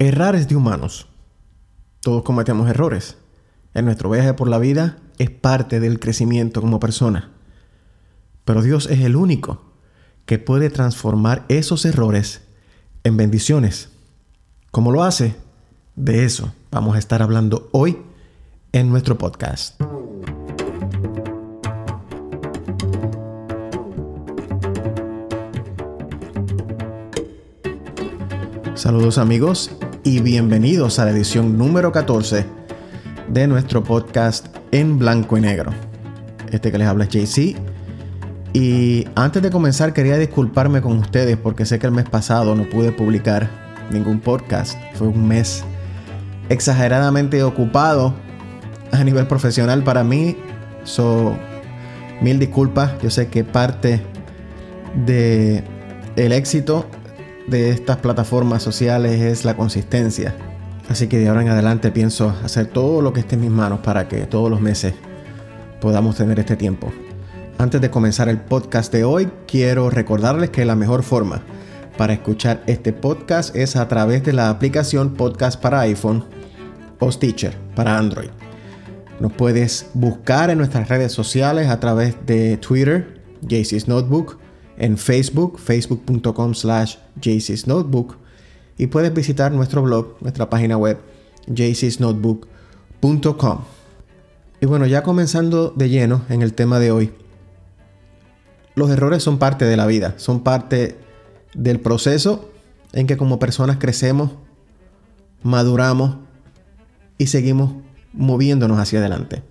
Errar es de humanos. Todos cometemos errores. En nuestro viaje por la vida es parte del crecimiento como persona. Pero Dios es el único que puede transformar esos errores en bendiciones. ¿Cómo lo hace? De eso vamos a estar hablando hoy en nuestro podcast. Saludos amigos y bienvenidos a la edición número 14 de nuestro podcast en blanco y negro. Este que les habla es JC. Y antes de comenzar quería disculparme con ustedes porque sé que el mes pasado no pude publicar ningún podcast. Fue un mes exageradamente ocupado a nivel profesional para mí. So, mil disculpas. Yo sé que parte de el éxito de estas plataformas sociales es la consistencia. Así que de ahora en adelante pienso hacer todo lo que esté en mis manos para que todos los meses podamos tener este tiempo. Antes de comenzar el podcast de hoy, quiero recordarles que la mejor forma para escuchar este podcast es a través de la aplicación Podcast para iPhone o Stitcher para Android. Nos puedes buscar en nuestras redes sociales a través de Twitter, JC's Notebook, en Facebook, facebook.com slash Notebook y puedes visitar nuestro blog, nuestra página web, jcsnotebook.com. Y bueno, ya comenzando de lleno en el tema de hoy, los errores son parte de la vida, son parte del proceso en que como personas crecemos, maduramos y seguimos moviéndonos hacia adelante.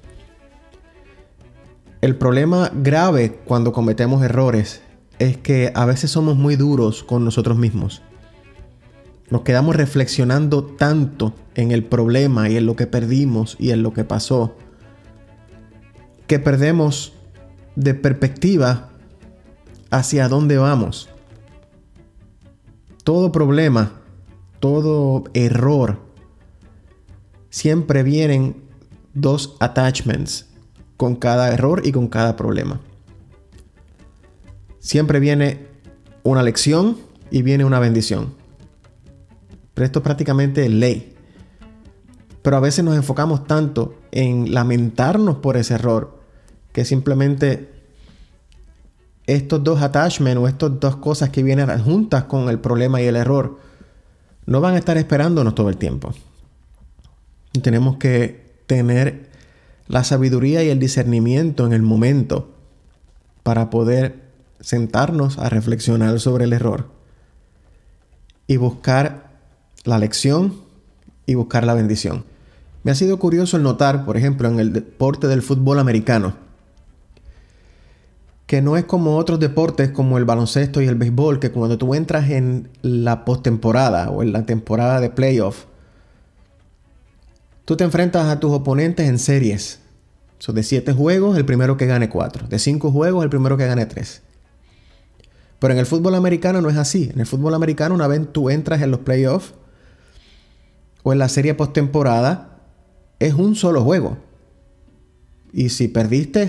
El problema grave cuando cometemos errores es que a veces somos muy duros con nosotros mismos. Nos quedamos reflexionando tanto en el problema y en lo que perdimos y en lo que pasó, que perdemos de perspectiva hacia dónde vamos. Todo problema, todo error, siempre vienen dos attachments con cada error y con cada problema. Siempre viene una lección y viene una bendición. Pero esto es prácticamente ley. Pero a veces nos enfocamos tanto en lamentarnos por ese error que simplemente estos dos attachments o estas dos cosas que vienen juntas con el problema y el error no van a estar esperándonos todo el tiempo. tenemos que tener la sabiduría y el discernimiento en el momento para poder sentarnos a reflexionar sobre el error y buscar la lección y buscar la bendición. Me ha sido curioso el notar, por ejemplo, en el deporte del fútbol americano, que no es como otros deportes como el baloncesto y el béisbol, que cuando tú entras en la postemporada o en la temporada de playoff, tú te enfrentas a tus oponentes en series. Son de siete juegos, el primero que gane cuatro. De cinco juegos, el primero que gane tres. Pero en el fútbol americano no es así. En el fútbol americano, una vez tú entras en los playoffs o en la serie postemporada, es un solo juego. Y si perdiste,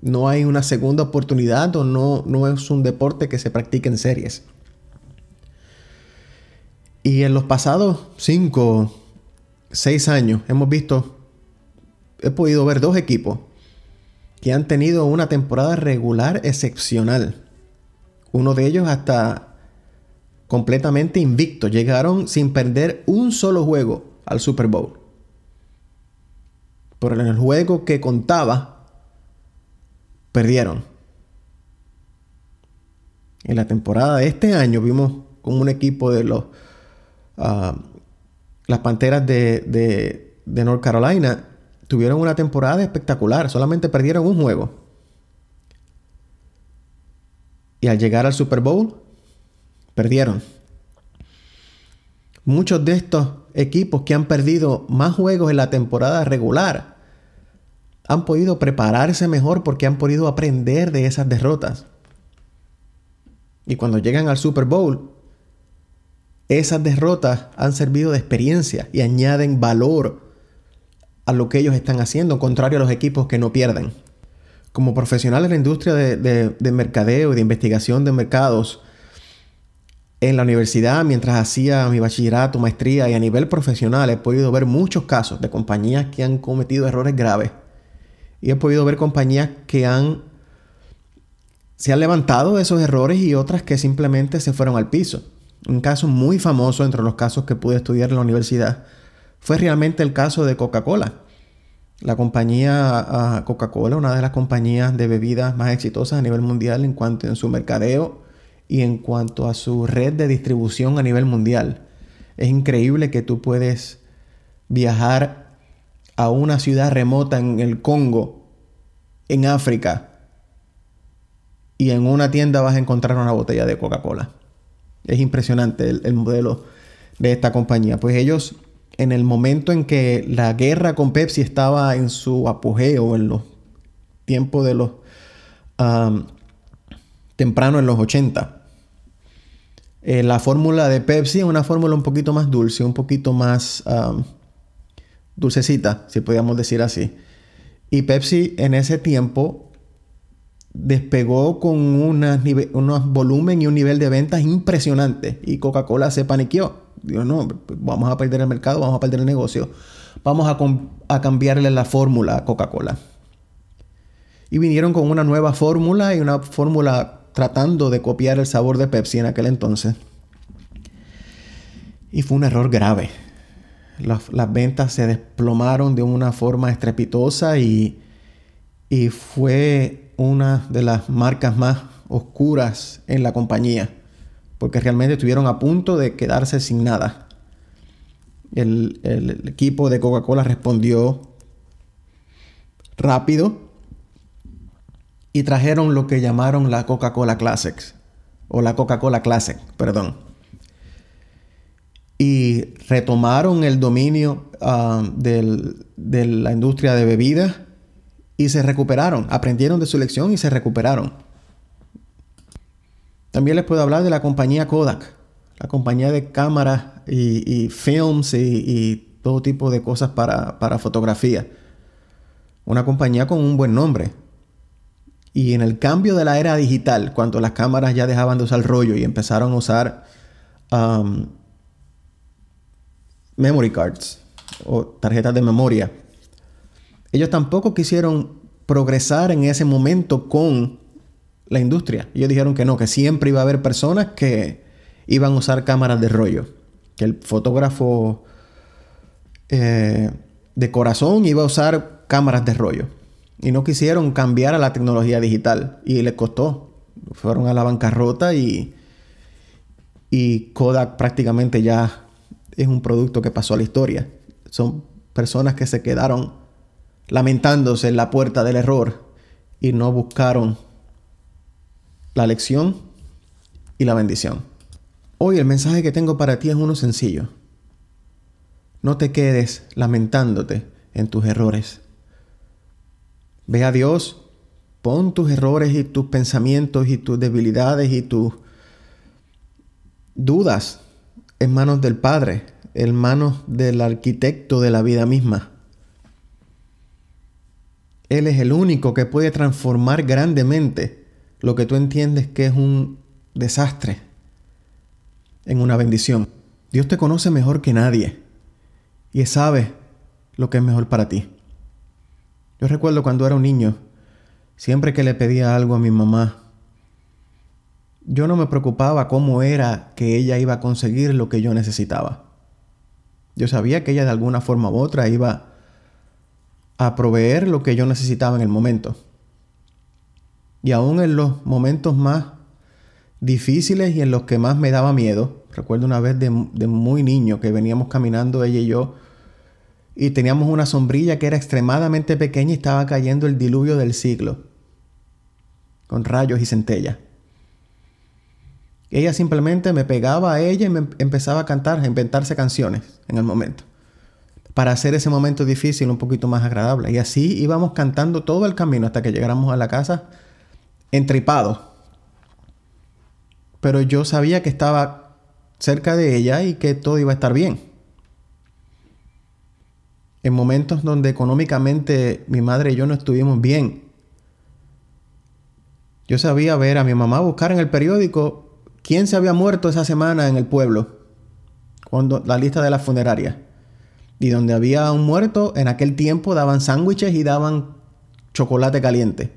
no hay una segunda oportunidad o no, no es un deporte que se practique en series. Y en los pasados 5, 6 años hemos visto, he podido ver dos equipos que han tenido una temporada regular excepcional. Uno de ellos hasta completamente invicto. Llegaron sin perder un solo juego al Super Bowl. Pero en el juego que contaba, perdieron. En la temporada de este año vimos como un equipo de los ah, las Panteras de, de, de North Carolina tuvieron una temporada espectacular. Solamente perdieron un juego. Y al llegar al Super Bowl, perdieron. Muchos de estos equipos que han perdido más juegos en la temporada regular han podido prepararse mejor porque han podido aprender de esas derrotas. Y cuando llegan al Super Bowl, esas derrotas han servido de experiencia y añaden valor a lo que ellos están haciendo, contrario a los equipos que no pierden como profesional en la industria de, mercadeo y de investigación de mercados, en la universidad, mientras hacía mi bachillerato, maestría y a nivel profesional, he podido ver muchos casos de compañías que han cometido errores graves. Y he podido ver compañías que han se han levantado de esos errores y otras que simplemente se fueron al piso. Un caso muy famoso entre los casos que pude estudiar en la universidad fue realmente el caso de Coca-Cola. La compañía ah, Coca-Cola, una de las compañías de bebidas más exitosas a nivel mundial en cuanto a su mercadeo y en cuanto a su red de distribución a nivel mundial. Es increíble que tú puedes viajar a una ciudad remota en el Congo, en África, y en una tienda vas a encontrar una botella de Coca-Cola. Es impresionante el, modelo de esta compañía. Pues ellos, en el momento en que la guerra con Pepsi estaba en su apogeo, en los tiempos de los... temprano en los 80, eh, la fórmula de Pepsi es una fórmula un poquito más dulce, un poquito más dulcecita, si podríamos decir así. Y Pepsi en ese tiempo despegó con unos volumen y un nivel de ventas impresionante. Y Coca-Cola se paniqueó. Dijo, no, vamos a perder el mercado, vamos a perder el negocio. Vamos a, a cambiarle la fórmula a Coca-Cola. Y vinieron con una nueva fórmula y una fórmula tratando de copiar el sabor de Pepsi en aquel entonces. Y fue un error grave. Las, las ventas se desplomaron de una forma estrepitosa y, y fue una de las marcas más oscuras en la compañía, porque realmente estuvieron a punto de quedarse sin nada. El, equipo de Coca-Cola respondió rápido y trajeron lo que llamaron la Coca-Cola Classics, o la Coca-Cola Classic, perdón. Y retomaron el dominio ah, de la industria de bebidas y se recuperaron, aprendieron de su lección y se recuperaron. También les puedo hablar de la compañía Kodak, la compañía de cámaras y, films y, todo tipo de cosas para, para fotografía. Una compañía con un buen nombre. Y en el cambio de la era digital, cuando las cámaras ya dejaban de usar rollo y empezaron a usar um, memory cards o tarjetas de memoria, ellos tampoco quisieron progresar en ese momento con la industria. Ellos dijeron que no, que siempre iba a haber personas que iban a usar cámaras de rollo. Que el fotógrafo eh, de corazón iba a usar cámaras de rollo. Y no quisieron cambiar a la tecnología digital. Y les costó. Fueron a la bancarrota y, y Kodak prácticamente ya es un producto que pasó a la historia. Son personas que se quedaron lamentándose en la puerta del error y no buscaron la lección y la bendición. Hoy el mensaje que tengo para ti es uno sencillo. No te quedes lamentándote en tus errores. Ve a Dios, pon tus errores y tus pensamientos y tus debilidades y tus dudas en manos del Padre, en manos del arquitecto de la vida misma. Él es el único que puede transformar grandemente lo que tú entiendes que es un desastre en una bendición. Dios te conoce mejor que nadie y sabe lo que es mejor para ti. Yo recuerdo cuando era un niño, siempre que le pedía algo a mi mamá, yo no me preocupaba cómo era que ella iba a conseguir lo que yo necesitaba. Yo sabía que ella de alguna forma u otra iba a proveer lo que yo necesitaba en el momento. Y aún en los momentos más difíciles y en los que más me daba miedo, recuerdo una vez de, muy niño que veníamos caminando ella y yo y teníamos una sombrilla que era extremadamente pequeña y estaba cayendo el diluvio del siglo, con rayos y centellas. Ella simplemente me pegaba a ella y me empezaba a cantar, a inventarse canciones en el momento para hacer ese momento difícil un poquito más agradable. Y así íbamos cantando todo el camino hasta que llegáramos a la casa entripados. Pero yo sabía que estaba cerca de ella y que todo iba a estar bien. En momentos donde económicamente mi madre y yo no estuvimos bien, yo sabía ver a mi mamá buscar en el periódico ¿Quién se había muerto esa semana en el pueblo? Cuando la lista de la funeraria. Y donde había un muerto, en aquel tiempo daban sándwiches y daban chocolate caliente.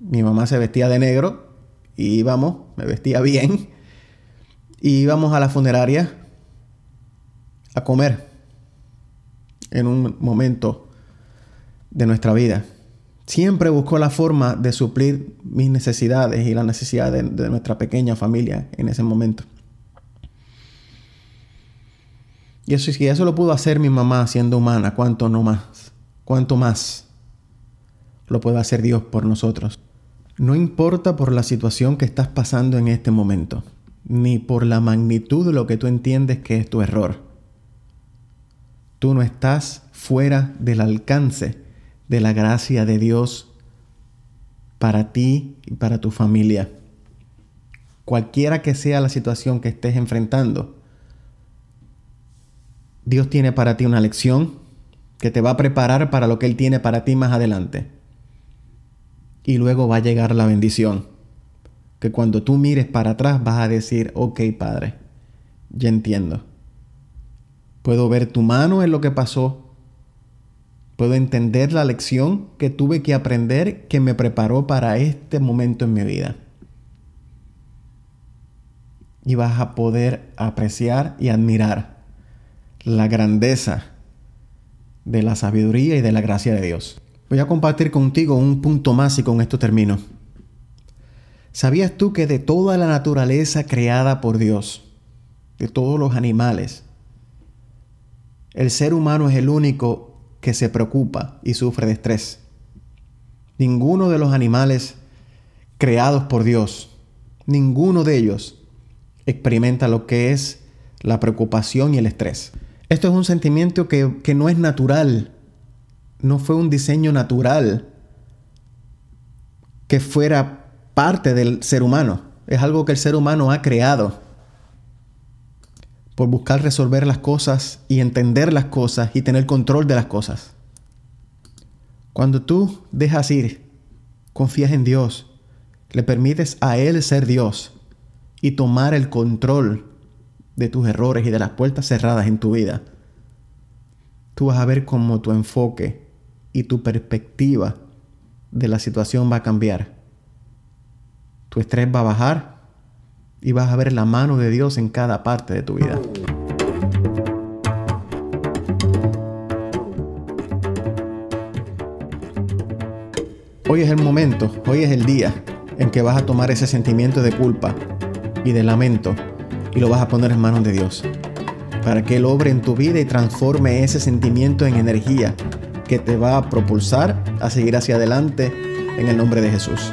Mi mamá se vestía de negro y íbamos, me vestía bien, y íbamos a la funeraria a comer en un momento de nuestra vida siempre buscó la forma de suplir mis necesidades y las necesidades de, nuestra pequeña familia en ese momento. Y eso, si eso lo pudo hacer mi mamá siendo humana, ¿cuánto no más? ¿Cuánto más lo puede hacer Dios por nosotros? No importa por la situación que estás pasando en este momento, ni por la magnitud de lo que tú entiendes que es tu error. Tú no estás fuera del alcance de la gracia de Dios para ti y para tu familia. Cualquiera que sea la situación que estés enfrentando, Dios tiene para ti una lección que te va a preparar para lo que Él tiene para ti más adelante. Y luego va a llegar la bendición. Que cuando tú mires para atrás vas a decir, ok Padre, ya entiendo. Puedo ver tu mano en lo que pasó, Puedo entender la lección que tuve que aprender que me preparó para este momento en mi vida. Y vas a poder apreciar y admirar la grandeza de la sabiduría y de la gracia de Dios. Voy a compartir contigo un punto más y con esto termino. ¿Sabías tú que de toda la naturaleza creada por Dios, de todos los animales, el ser humano es el único que se preocupa y sufre de estrés. Ninguno de los animales creados por Dios, ninguno de ellos experimenta lo que es la preocupación y el estrés. Esto es un sentimiento que, que no es natural, no fue un diseño natural que fuera parte del ser humano, es algo que el ser humano ha creado por buscar resolver las cosas y entender las cosas y tener control de las cosas. Cuando tú dejas ir, confías en Dios, le permites a Él ser Dios y tomar el control de tus errores y de las puertas cerradas en tu vida, tú vas a ver cómo tu enfoque y tu perspectiva de la situación va a cambiar. Tu estrés va a bajar y vas a ver la mano de Dios en cada parte de tu vida. Hoy es el momento, hoy es el día en que vas a tomar ese sentimiento de culpa y de lamento y lo vas a poner en manos de Dios. Para que Él obre en tu vida y transforme ese sentimiento en energía que te va a propulsar a seguir hacia adelante en el nombre de Jesús.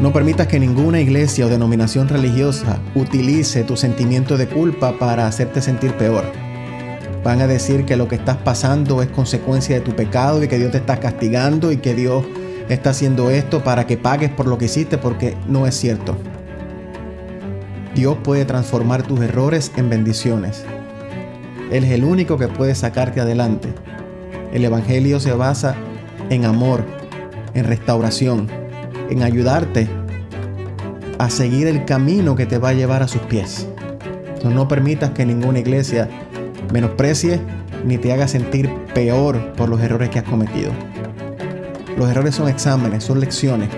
No permitas que ninguna iglesia o denominación religiosa utilice tu sentimiento de culpa para hacerte sentir peor. Van a decir que lo que estás pasando es consecuencia de tu pecado y que Dios te está castigando y que Dios está haciendo esto para que pagues por lo que hiciste porque no es cierto. Dios puede transformar tus errores en bendiciones. Él es el único que puede sacarte adelante. El Evangelio se basa en amor, en restauración, en ayudarte a seguir el camino que te va a llevar a sus pies. no permitas que ninguna iglesia menosprecie ni te haga sentir peor por los errores que has cometido. Los errores son exámenes, son lecciones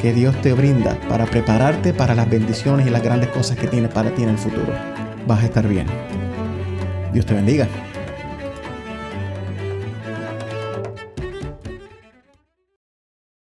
que Dios te brinda para prepararte para las bendiciones y las grandes cosas que tiene para ti en el futuro. Vas a estar bien. Dios te bendiga.